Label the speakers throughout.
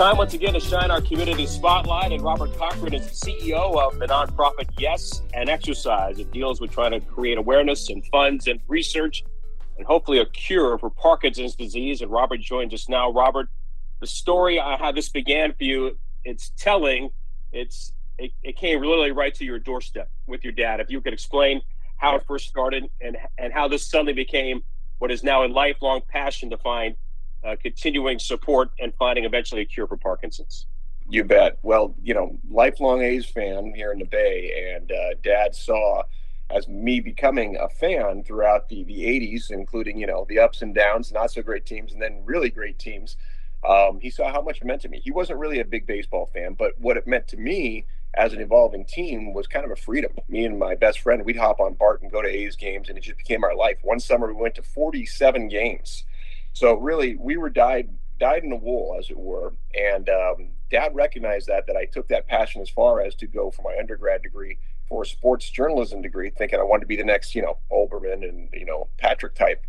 Speaker 1: Time once again to shine our community spotlight, and Robert Cochran is the CEO of the nonprofit Yes and Exercise. It deals with trying to create awareness and funds and research and hopefully a cure for Parkinson's disease. And Robert joins us now. Robert, the story I how this began for you, it's telling. It's it, it came literally right to your doorstep with your dad. If you could explain how it first started and and how this suddenly became what is now a lifelong passion to find uh, continuing support and finding eventually a cure for Parkinson's.
Speaker 2: You bet. Well, you know, lifelong A's fan here in the Bay, and uh, Dad saw as me becoming a fan throughout the the 80s, including you know the ups and downs, not so great teams, and then really great teams. Um, he saw how much it meant to me. He wasn't really a big baseball fan, but what it meant to me as an evolving team was kind of a freedom. Me and my best friend, we'd hop on Bart and go to A's games, and it just became our life. One summer, we went to 47 games so really, we were dyed dyed in the wool, as it were. And um, Dad recognized that that I took that passion as far as to go for my undergrad degree for a sports journalism degree, thinking I wanted to be the next, you know, Olbermann and you know Patrick type.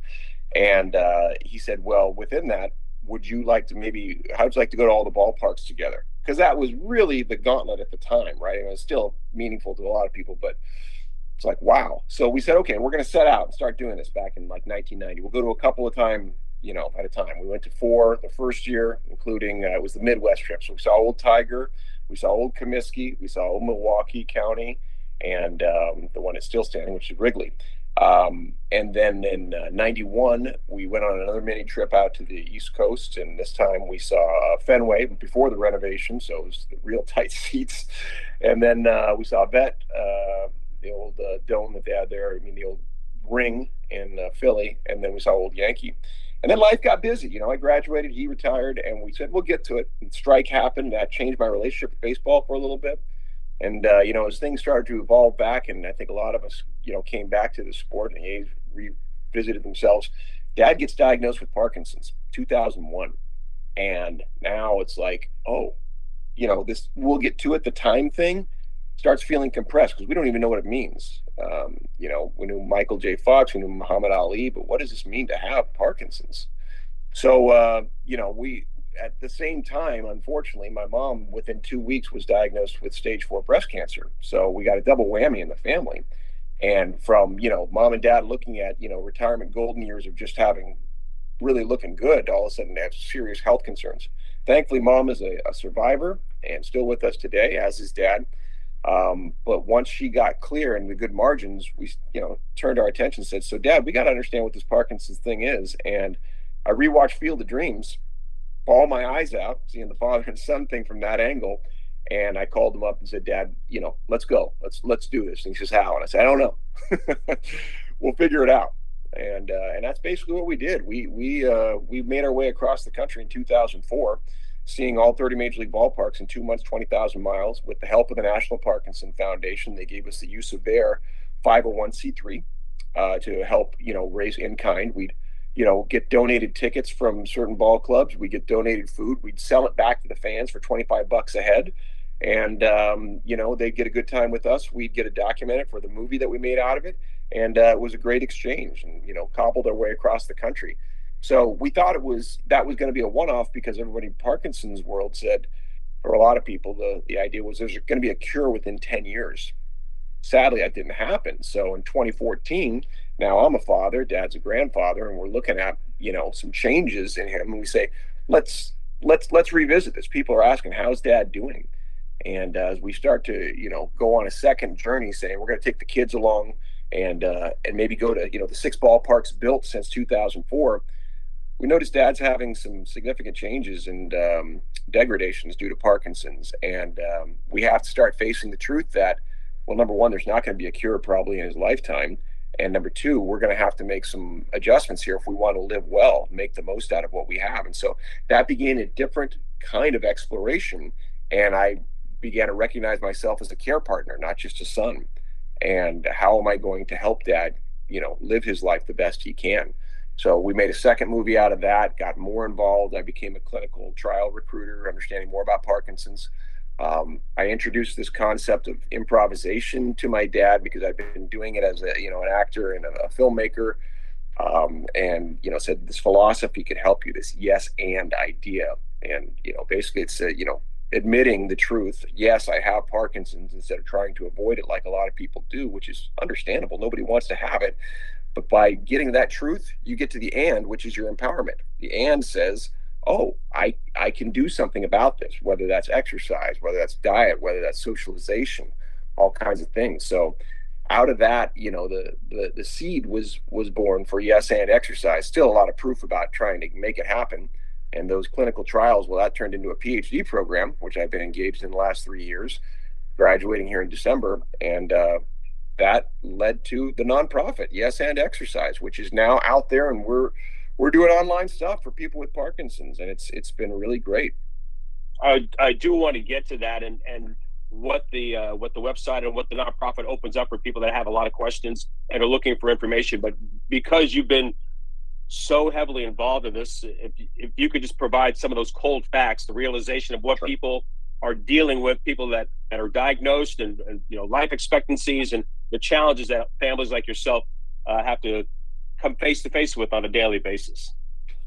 Speaker 2: And uh, he said, well, within that, would you like to maybe? How would you like to go to all the ballparks together? Because that was really the gauntlet at the time, right? And it was still meaningful to a lot of people, but it's like wow. So we said, okay, we're going to set out and start doing this back in like 1990. We'll go to a couple of time you know, at a time. We went to four the first year, including uh, it was the Midwest trip. So we saw Old Tiger, we saw Old Comiskey, we saw Old Milwaukee County, and um, the one that's still standing, which is Wrigley. Um, and then in uh, 91, we went on another mini trip out to the East Coast. And this time we saw uh, Fenway before the renovation. So it was real tight seats. And then uh, we saw Vet, uh, the old uh, dome that they had there. I mean, the old ring in uh, Philly. And then we saw Old Yankee. And then life got busy. You know, I graduated, he retired, and we said, we'll get to it. And strike happened. That changed my relationship with baseball for a little bit. And, uh, you know, as things started to evolve back, and I think a lot of us, you know, came back to the sport and they revisited themselves. Dad gets diagnosed with Parkinson's, 2001. And now it's like, oh, you know, this, we'll get to it, the time thing starts feeling compressed because we don't even know what it means. Um, you know, we knew Michael J. Fox, we knew Muhammad Ali, but what does this mean to have Parkinson's? So, uh, you know, we at the same time, unfortunately, my mom within two weeks was diagnosed with stage four breast cancer. So we got a double whammy in the family. And from, you know, mom and dad looking at, you know, retirement golden years of just having really looking good, all of a sudden have serious health concerns. Thankfully, mom is a, a survivor and still with us today, as is dad. Um, but once she got clear and the good margins, we you know turned our attention. Said, "So, Dad, we got to understand what this Parkinson's thing is." And I rewatched Field of Dreams, ball my eyes out, seeing the father and son thing from that angle. And I called him up and said, "Dad, you know, let's go. Let's let's do this." And he says, "How?" And I said, "I don't know. we'll figure it out." And uh, and that's basically what we did. We we uh, we made our way across the country in 2004 seeing all 30 major league ballparks in two months, 20,000 miles. With the help of the National Parkinson Foundation, they gave us the use of their 501c3 uh, to help, you know, raise in kind. We'd, you know, get donated tickets from certain ball clubs. We get donated food. We'd sell it back to the fans for 25 bucks a head. And, um, you know, they'd get a good time with us. We'd get a documented for the movie that we made out of it. And uh, it was a great exchange and, you know, cobbled our way across the country. So we thought it was that was going to be a one-off because everybody in Parkinson's world said, for a lot of people, the the idea was there's going to be a cure within 10 years. Sadly, that didn't happen. So in 2014, now I'm a father, dad's a grandfather, and we're looking at you know some changes in him, and we say, let's let's let's revisit this. People are asking, how's dad doing? And uh, as we start to you know go on a second journey, saying we're going to take the kids along and uh, and maybe go to you know the six ballparks built since 2004 we noticed dad's having some significant changes and um, degradations due to Parkinson's. And um, we have to start facing the truth that, well, number one, there's not going to be a cure probably in his lifetime. And number two, we're going to have to make some adjustments here if we want to live well, make the most out of what we have. And so that began a different kind of exploration. And I began to recognize myself as a care partner, not just a son. and how am I going to help dad, you know, live his life the best he can. So we made a second movie out of that, got more involved. I became a clinical trial recruiter, understanding more about Parkinson's. Um, I introduced this concept of improvisation to my dad because I've been doing it as a you know an actor and a, a filmmaker, um, and you know said this philosophy could help you. This yes and idea, and you know basically it's a, you know admitting the truth. Yes, I have Parkinson's instead of trying to avoid it like a lot of people do, which is understandable. Nobody wants to have it. But by getting that truth, you get to the and, which is your empowerment. The and says, oh, I, I can do something about this, whether that's exercise, whether that's diet, whether that's socialization, all kinds of things. So out of that, you know, the, the, the seed was, was born for yes and exercise. Still a lot of proof about trying to make it happen. And those clinical trials, well, that turned into a PhD program, which I've been engaged in the last three years, graduating here in December. And uh, that led to the nonprofit, Yes and Exercise, which is now out there, and we're we're doing online stuff for people with Parkinson's, and it's it's been really great.
Speaker 1: I I do want to get to that and and what the uh, what the website and what the nonprofit opens up for people that have a lot of questions and are looking for information. But because you've been so heavily involved in this, if if you could just provide some of those cold facts, the realization of what sure. people are dealing with, people that that are diagnosed and, and you know life expectancies and the challenges that families like yourself uh, have to come face to face with on a daily basis.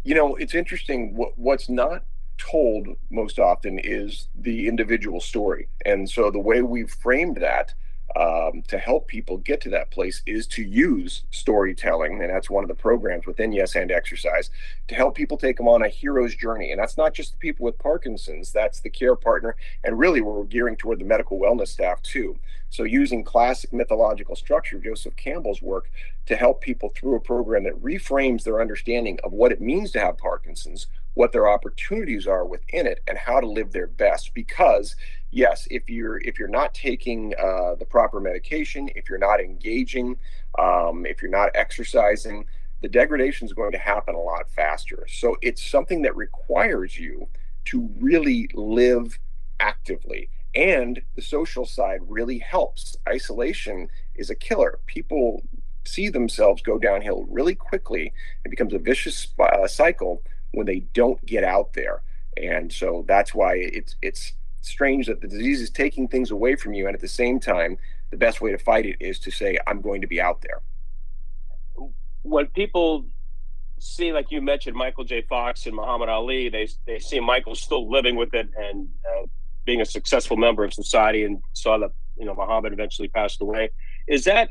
Speaker 2: You know, it's interesting. What, what's not told most often is the individual story. And so the way we've framed that um, to help people get to that place is to use storytelling. And that's one of the programs within Yes and Exercise to help people take them on a hero's journey. And that's not just the people with Parkinson's, that's the care partner. And really, we're gearing toward the medical wellness staff too. So, using classic mythological structure, Joseph Campbell's work, to help people through a program that reframes their understanding of what it means to have Parkinson's, what their opportunities are within it, and how to live their best. Because yes, if you're if you're not taking uh, the proper medication, if you're not engaging, um, if you're not exercising, the degradation is going to happen a lot faster. So it's something that requires you to really live actively. And the social side really helps. Isolation is a killer. People see themselves go downhill really quickly. It becomes a vicious uh, cycle when they don't get out there. And so that's why it's it's strange that the disease is taking things away from you and at the same time the best way to fight it is to say i'm going to be out there.
Speaker 1: When people see like you mentioned michael j. Fox and muhammad ali they they see michael still living with it and uh, being a successful member of society and saw that you know muhammad eventually passed away. Is that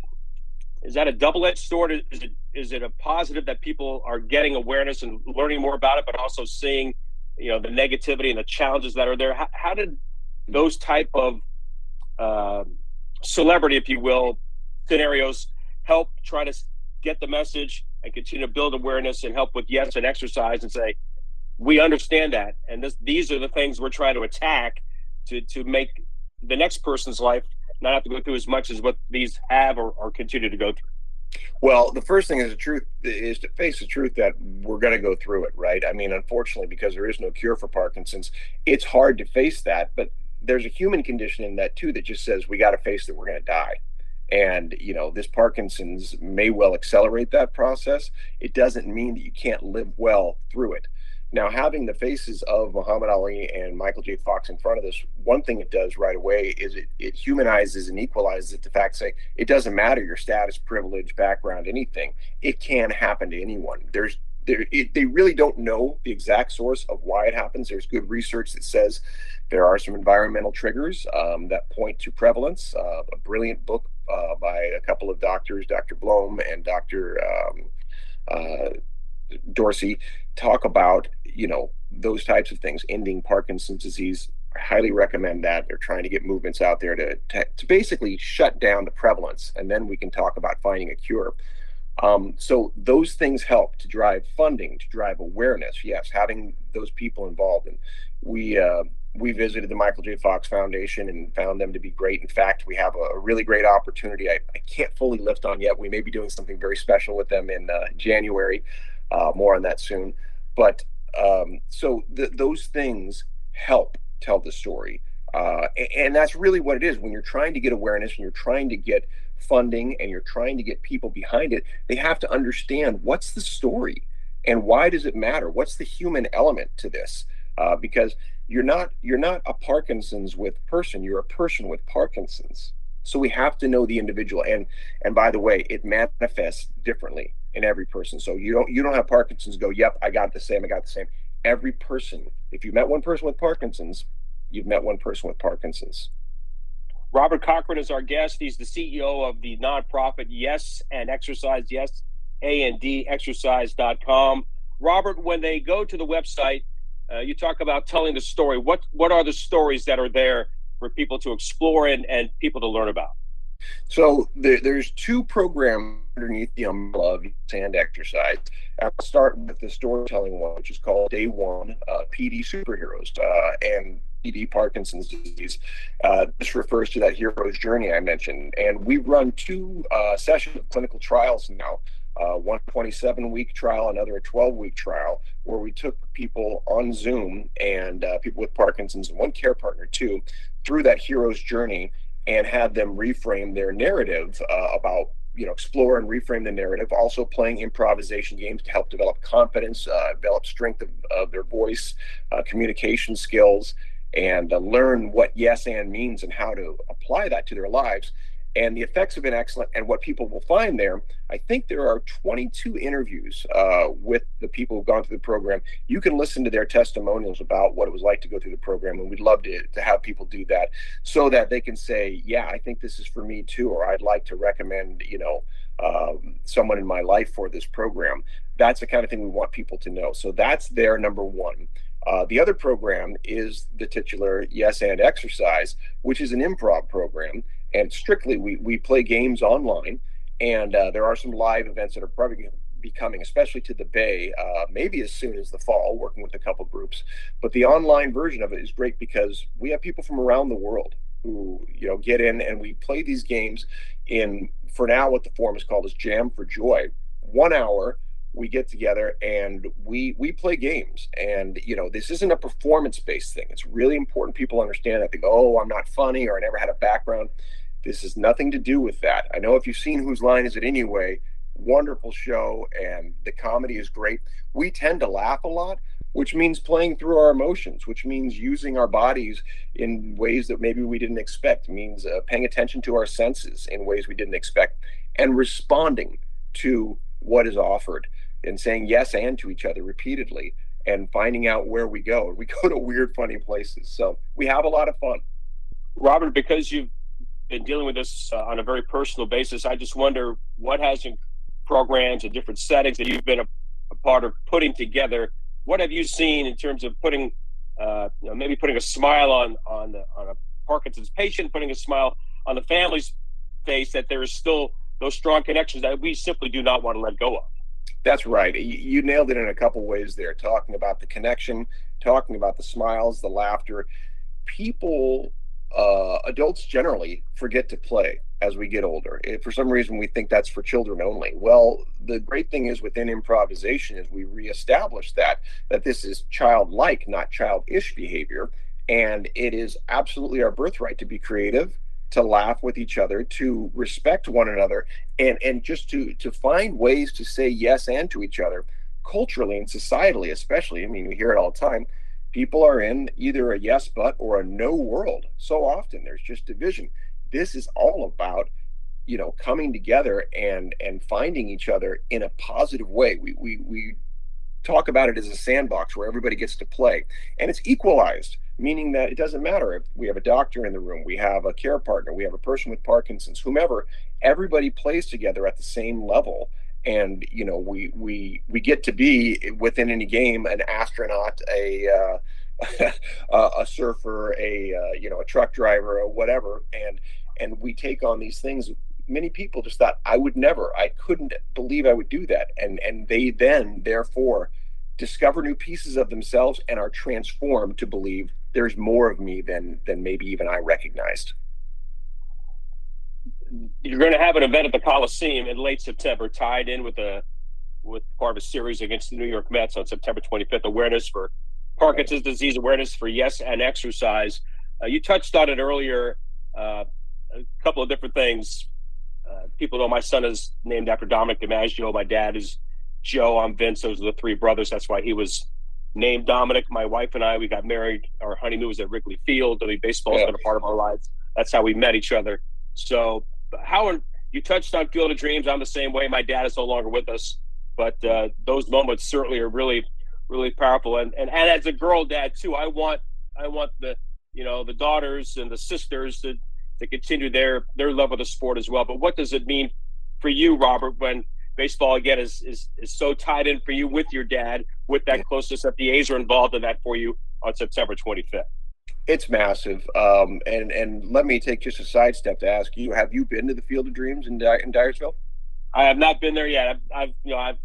Speaker 1: is that a double-edged sword? Is it is it a positive that people are getting awareness and learning more about it but also seeing you know the negativity and the challenges that are there? How, how did those type of uh, celebrity if you will scenarios help try to get the message and continue to build awareness and help with yes and exercise and say we understand that and this, these are the things we're trying to attack to to make the next person's life not have to go through as much as what these have or, or continue to go through
Speaker 2: well, the first thing is the truth is to face the truth that we're going to go through it, right? I mean, unfortunately, because there is no cure for Parkinson's, it's hard to face that. But there's a human condition in that too that just says we got to face that we're going to die. And, you know, this Parkinson's may well accelerate that process. It doesn't mean that you can't live well through it. Now, having the faces of Muhammad Ali and Michael J. Fox in front of this, one thing it does right away is it, it humanizes and equalizes it to fact say it doesn't matter your status, privilege, background, anything. It can happen to anyone. There's there, it, they really don't know the exact source of why it happens. There's good research that says there are some environmental triggers um, that point to prevalence. Uh, a brilliant book uh, by a couple of doctors, Dr. Bloem and Dr. Um, uh, Dorsey, talk about you know those types of things ending parkinson's disease. I highly recommend that. They're trying to get movements out there to, to, to basically shut down the prevalence and then we can talk about finding a cure. Um, so those things help to drive funding to drive awareness yes having those people involved. And we uh, we visited the michael j. Fox foundation and found them to be great. In fact we have a, really great opportunity I, I, can't fully lift on yet. We may be doing something very special with them in uh, january uh, more on that soon but um, so th- those things help tell the story. Uh, and that's really what it is when you're trying to get awareness and you're trying to get funding and you're trying to get people behind it, they have to understand what's the story and why does it matter? What's the human element to this? Uh, because you're not you're not a Parkinson's with person. You're a person with Parkinson's. So we have to know the individual. And and by the way, it manifests differently in every person. So you don't you don't have Parkinson's go, yep, I got the same, I got the same. Every person, if you met one person with Parkinson's, you've met one person with Parkinson's.
Speaker 1: Robert Cochran is our guest. He's the CEO of the nonprofit Yes and Exercise, Yes, A and D exercise.com. Robert, when they go to the website, uh, you talk about telling the story. What what are the stories that are there for people to explore and, and people to learn about?
Speaker 2: So there, there's two programs underneath the umbrella of sand exercise. I'll start with the storytelling one, which is called Day One uh, PD Superheroes uh, and PD Parkinson's disease. Uh, this refers to that hero's journey I mentioned. And we run two uh, sessions of clinical trials now. Uh, one 27 week trial, another a 12 week trial, where we took people on Zoom and uh, people with Parkinson's and one care partner too through that hero's journey and had them reframe their narrative uh, about you know explore and reframe the narrative also playing improvisation games to help develop confidence uh, develop strength of, of their voice uh, communication skills and uh, learn what yes and means and how to apply that to their lives and the effects have been excellent. And what people will find there, I think there are 22 interviews uh, with the people who've gone through the program. You can listen to their testimonials about what it was like to go through the program, and we'd love to, to have people do that so that they can say, "Yeah, I think this is for me too," or "I'd like to recommend," you know, um, someone in my life for this program. That's the kind of thing we want people to know. So that's their number one. Uh, the other program is the titular Yes and Exercise, which is an improv program and strictly we we play games online, and uh, there are some live events that are probably be coming, especially to the Bay, uh, maybe as soon as the fall, working with a couple groups. But the online version of it is great because we have people from around the world who you know get in and we play these games in for now what the form is called is jam for joy. One hour we get together and we we play games. And you know this isn't a performance based thing. It's really important people understand that they go oh i'm not funny or i never had a background this has nothing to do with that. I know if you've seen Whose Line Is It Anyway, wonderful show and the comedy is great. We tend to laugh a lot, which means playing through our emotions, which means using our bodies in ways that maybe we didn't expect, means uh, paying attention to our senses in ways we didn't expect, and responding to what is offered and saying yes and to each other repeatedly and finding out where we go. We go to weird, funny places. So we have a lot of fun.
Speaker 1: Robert, because you've been dealing with this uh, on a very personal basis. I just wonder what has in programs and different settings that you've been a, a, part of putting together. What have you seen in terms of putting, uh, you know, maybe putting a smile on on the, on a Parkinson's patient, putting a smile on the family's face that there is still those strong connections that we simply do not want to let go of.
Speaker 2: That's right. You nailed it in a couple ways there, talking about the connection, talking about the smiles, the laughter. People uh, adults generally forget to play as we get older. If for some reason we think that's for children only. Well, the great thing is within improvisation is we reestablish that that this is childlike, not childish behavior, and it is absolutely our birthright to be creative, to laugh with each other, to respect one another, and and just to to find ways to say yes and to each other culturally and societally, especially. I mean, we hear it all the time people are in either a yes but or a no world so often. There's just division. This is all about you know coming together and and finding each other in a positive way. We we we talk about it as a sandbox where everybody gets to play and it's equalized meaning that it doesn't matter if we have a doctor in the room we have a care partner we have a person with parkinson's whomever everybody plays together at the same level and you know we we we get to be within any game an astronaut a uh, a surfer a uh, you know a truck driver or whatever. And and we take on these things. Many people just thought i would never. I couldn't believe i would do that. And and they then therefore discover new pieces of themselves and are transformed to believe there's more of me than than maybe even i recognized
Speaker 1: you're going to have an event at the Coliseum in late September, tied in with a with part of a series against the New York Mets on September 25th. Awareness for Parkinson's disease, awareness for yes and exercise. Uh, you touched on it earlier. Uh, a couple of different things. uh, people know my son is named after Dominic DiMaggio. My dad is Joe. I'm Vince. Those are the three brothers. That's why he was named Dominic. My wife and I, we got married. Our honeymoon was at Wrigley Field. I mean, baseball has yeah. been a part of our lives. That's how we met each other. So, Howard, you touched on Field of Dreams. I'm the same way. My dad is no longer with us, but uh, those moments certainly are really, really powerful. And, and and as a girl dad too, I want I want the you know the daughters and the sisters to to continue their their love of the sport as well. But what does it mean for you, Robert, when baseball again is is is so tied in for you with your dad, with that closeness that the A's are involved in that for you on September 25th?
Speaker 2: It's massive, um, and and let me take just a sidestep to ask you: Have you been to the Field of Dreams in, in Dyersville?
Speaker 1: I have not been there yet. I've, I've you know I've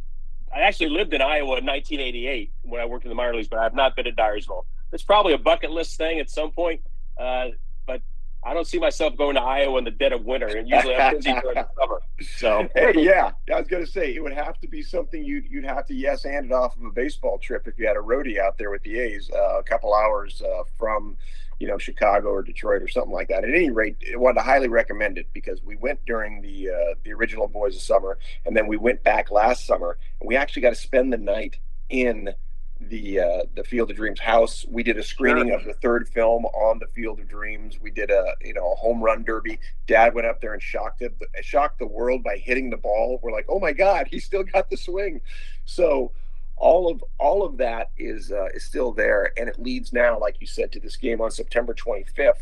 Speaker 1: I actually lived in Iowa in 1988 when I worked in the minor leagues, but I have not been to Dyersville. It's probably a bucket list thing at some point. Uh, but I don't see myself going to Iowa in the dead of winter, and usually I'm busy during the summer. So
Speaker 2: hey, yeah, I was going to say it would have to be something you'd you'd have to yes and it off of a baseball trip if you had a roadie out there with the A's, uh, a couple hours uh, from you know Chicago or Detroit or something like that. At any rate, I wanted to highly recommend it because we went during the uh, the original Boys of Summer, and then we went back last summer, and we actually got to spend the night in the uh, the Field of Dreams house. We did a screening sure. of the third film on the Field of Dreams. We did a you know a home run derby. Dad went up there and shocked it, shocked the world by hitting the ball. We're like, oh my God, he still got the swing. So all of all of that is uh, is still there, and it leads now, like you said, to this game on September 25th.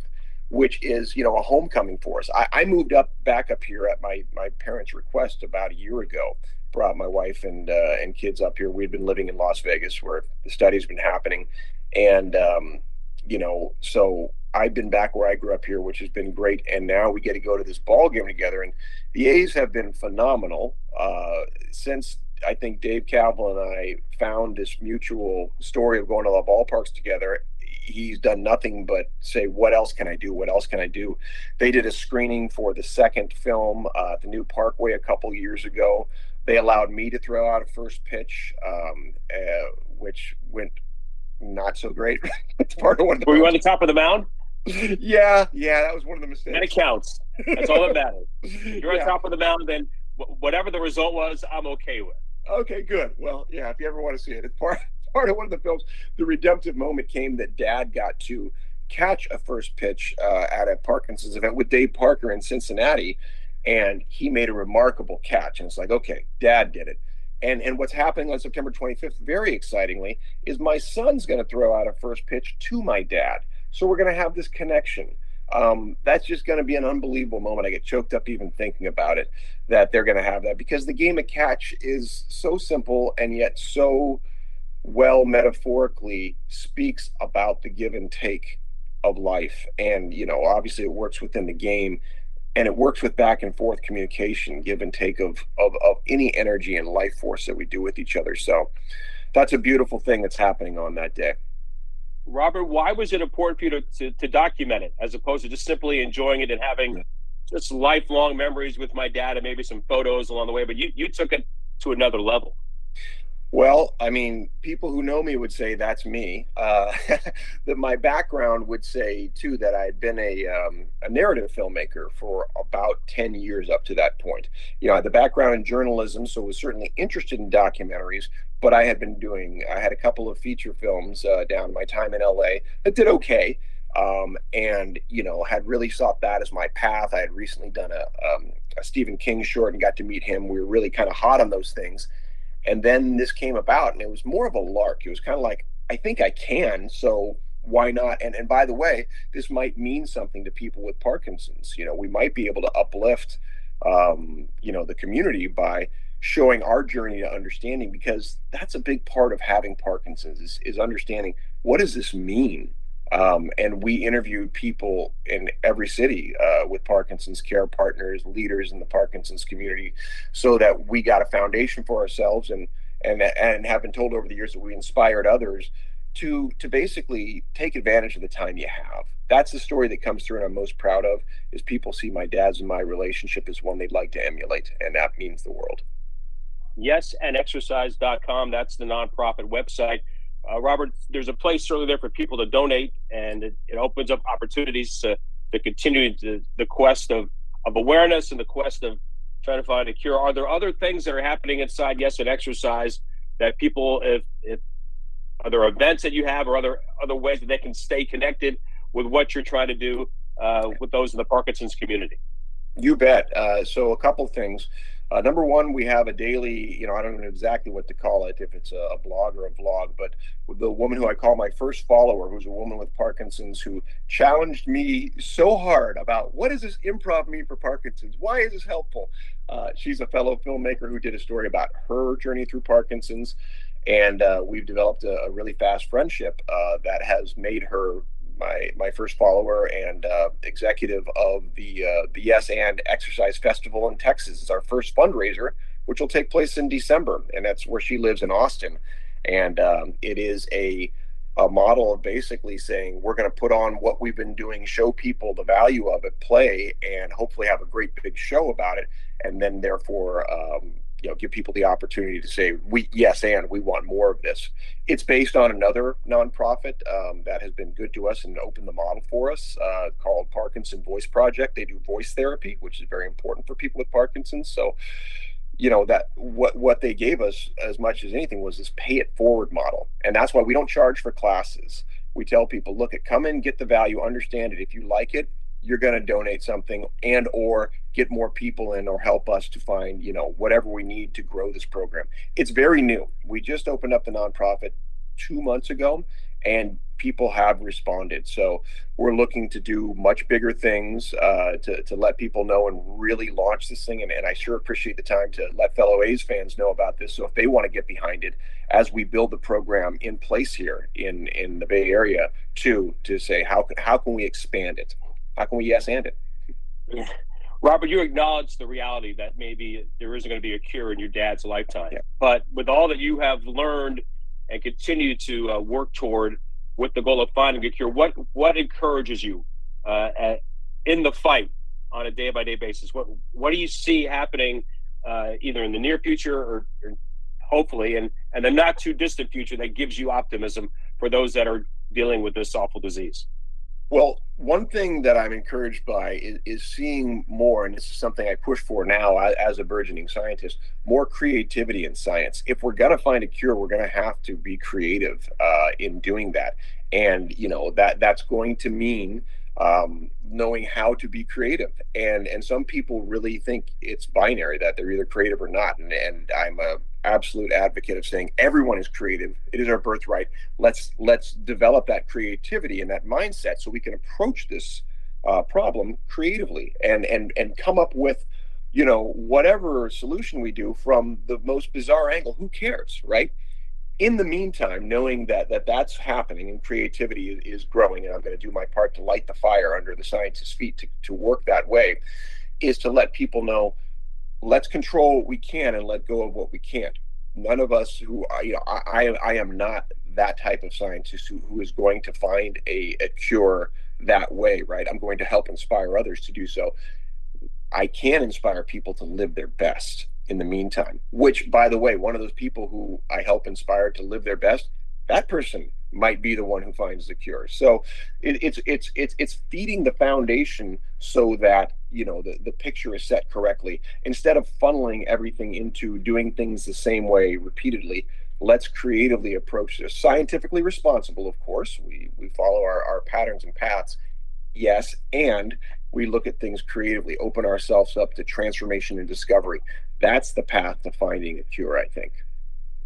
Speaker 2: Which is, you know, a homecoming for us. I, I moved up back up here at my my parents' request about a year ago, brought my wife and uh, and kids up here. We'd been living in Las Vegas where the study's been happening, and um, you know, so I've been back where I grew up here, which has been great. And now we get to go to this ball game together, and the A's have been phenomenal uh, since I think Dave Kaval and I found this mutual story of going to the ballparks together he's done nothing but say, "What else can I do? What else can I do?" They did a screening for the second film, uh, the new Parkway, a couple years ago. They allowed me to throw out a first pitch, um, uh, which went not so great.
Speaker 1: it's part of one. Of the Were you on the top of the mound?
Speaker 2: yeah, yeah, that was one of the mistakes.
Speaker 1: And it counts. That's all that matters. You're yeah. on top of the mound, then whatever the result was, I'm okay with.
Speaker 2: Okay, good. Well, yeah, if you ever want to see it, it's part part of one of the films. The redemptive moment came that Dad got to catch a first pitch uh, at a Parkinson's event with Dave Parker in Cincinnati, and he made a remarkable catch. And it's like, okay, dad did it. And and what's happening on September 25th, very excitingly, is my son's going to throw out a first pitch to my dad. So we're going to have this connection. Um, that's just going to be an unbelievable moment. I get choked up even thinking about it that they're going to have that because the game of catch is so simple and yet so well metaphorically speaks about the give and take of life. And, you know, obviously it works within the game and it works with back and forth communication, give and take of, of, of any energy and life force that we do with each other. So that's a beautiful thing that's happening on that day.
Speaker 1: Robert, why was it important for you to, to, to document it as opposed to just simply enjoying it and having just lifelong memories with my dad and maybe some photos along the way? But you, you took it to another level.
Speaker 2: Well, I mean, people who know me would say that's me. Uh, that my background would say too that I had been a um, a narrative filmmaker for about ten years up to that point. You know, I had the background in journalism, so was certainly interested in documentaries. But I had been doing, I had a couple of feature films uh, down my time in LA that did okay. Um, and you know had really sought that as my path. I had recently done a, um, a Stephen King short and got to meet him. We were really kind of hot on those things, and then this came about, and it was more of a lark. It was kind of like, I think I can, so why not? And and by the way, this might mean something to people with Parkinson's. You know, we might be able to uplift, um, you know, the community by showing our journey to understanding because that's a big part of having Parkinson's is, is understanding what does this mean um, and we interviewed people in every city uh, with Parkinson's care partners, leaders in the Parkinson's community, so that we got a foundation for ourselves and and and have been told over the years that we inspired others to to basically take advantage of the time you have. That's the story that comes through, and I'm most proud of is people see my dad's and my relationship as one they'd like to emulate, and that means the world.
Speaker 1: Yes, and exercise.com. That's the nonprofit website uh, Robert, there's a place certainly there for people to donate, and it, it opens up opportunities to, to continue the, the quest of, of awareness and the quest of, trying to find a cure. Are there other things that are happening inside Yes and Exercise that people, if, if are there events that you have or other other ways that they can stay connected with what you're trying to do uh, with those in the Parkinson's community?
Speaker 2: You bet. Uh, so a couple things. Uh, number one, we have a daily, you know, I don't know exactly what to call it, if it's a, a blog or a vlog, but the woman who I call my first follower, who's a woman with Parkinson's, who challenged me so hard about what does this improv mean for Parkinson's? Why is this helpful? Uh, she's a fellow filmmaker who did a story about her journey through Parkinson's. And uh, we've developed a, a, really fast friendship uh, that has made her my my first follower and uh, executive of the uh, the Yes and Exercise Festival in Texas. It's our first fundraiser, which will take place in December, and that's where she lives in Austin. And um, it is a a model of basically saying we're going to put on what we've been doing, show people the value of it, play, and hopefully have a great big show about it, and then therefore um, you know give people the opportunity to say we yes and we want more of this. It's based on another nonprofit um, that has been good to us and opened the model for us uh, called parkinson voice project. They do voice therapy which is very important for people with parkinson's. So you know that what what they gave us as much as anything was this pay it forward model. And that's why we don't charge for classes. We tell people look at come in get the value understand it. If you like it you're going to donate something and or get more people in or help us to find you know whatever we need to grow this program. It's very new. We just opened up the nonprofit two months ago and people have responded. So we're looking to do much bigger things uh, to, to let people know and really launch this thing. And, and i sure appreciate the time to let fellow a's fans know about this. So if they want to get behind it as we build the program in place here in in the bay area too to say how, how can we expand it? How can we yes and it?
Speaker 1: Robert, you acknowledge the reality that maybe there isn't going to be a cure in your dad's lifetime. Yeah. But with all that you have learned and continue to uh, work toward with the goal of finding a cure, what what encourages you uh, at, in the fight on a day by day basis? What what do you see happening uh, either in the near future or, or hopefully and and the not too distant future that gives you optimism for those that are dealing with this awful disease?
Speaker 2: Well, one thing that I'm encouraged by is, is, seeing more, and this is something I push for now as a burgeoning scientist, more creativity in science. If we're going to find a cure, we're going to have to be creative uh, in doing that, and you know that that's going to mean um, knowing how to be creative. And and some people really think it's binary that they're either creative or not. And, and I'm a absolute advocate of saying everyone is creative. It is our birthright. Let's let's develop that creativity and that mindset so we can approach this uh, problem creatively and and and come up with you know whatever solution we do from the most bizarre angle. Who cares, right? In the meantime, knowing that, that that's happening and creativity is, growing, and I'm going to do my part to light the fire under the scientists' feet to, to work that way, is to let people know let's control what we can and let go of what we can't. None of us who, you know, I, I am not that type of scientist who, who is going to find a, a cure that way, right? I'm going to help inspire others to do so. I can inspire people to live their best in the meantime. Which, by the way, one of those people who I help inspire to live their best, that person might be the one who finds the cure. So it, it's it's it's it's feeding the foundation so that you know the, the picture is set correctly. Instead of funneling everything into doing things the same way repeatedly, let's creatively approach this. Scientifically responsible, of course. We we follow our, our patterns and paths. Yes, and we look at things creatively, open ourselves up to transformation and discovery. That's the path to finding a cure, I think.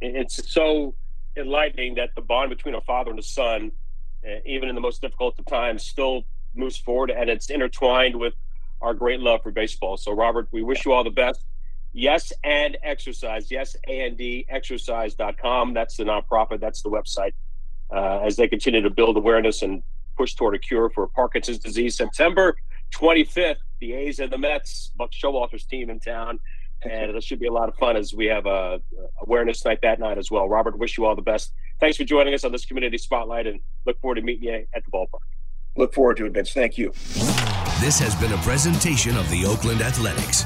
Speaker 1: It's so enlightening that the bond between a father and a son, uh, even in the most difficult of times, still moves forward and it's intertwined with our great love for baseball. So, Robert, we wish you all the best. Yes, and exercise. Yes, and exercise.com. That's the nonprofit, that's the website. Uh, as they continue to build awareness and push toward a cure for Parkinson's disease. September 25th, the A's and the Mets, Buck Showalter's team in town. And it should be a lot of fun as we have a awareness night that night as well. Robert, wish you all the best. Thanks for joining us on this community spotlight and look forward to meeting you at the ballpark.
Speaker 2: Look forward to it, Vince. Thank you.
Speaker 3: This has been a presentation of the Oakland Athletics.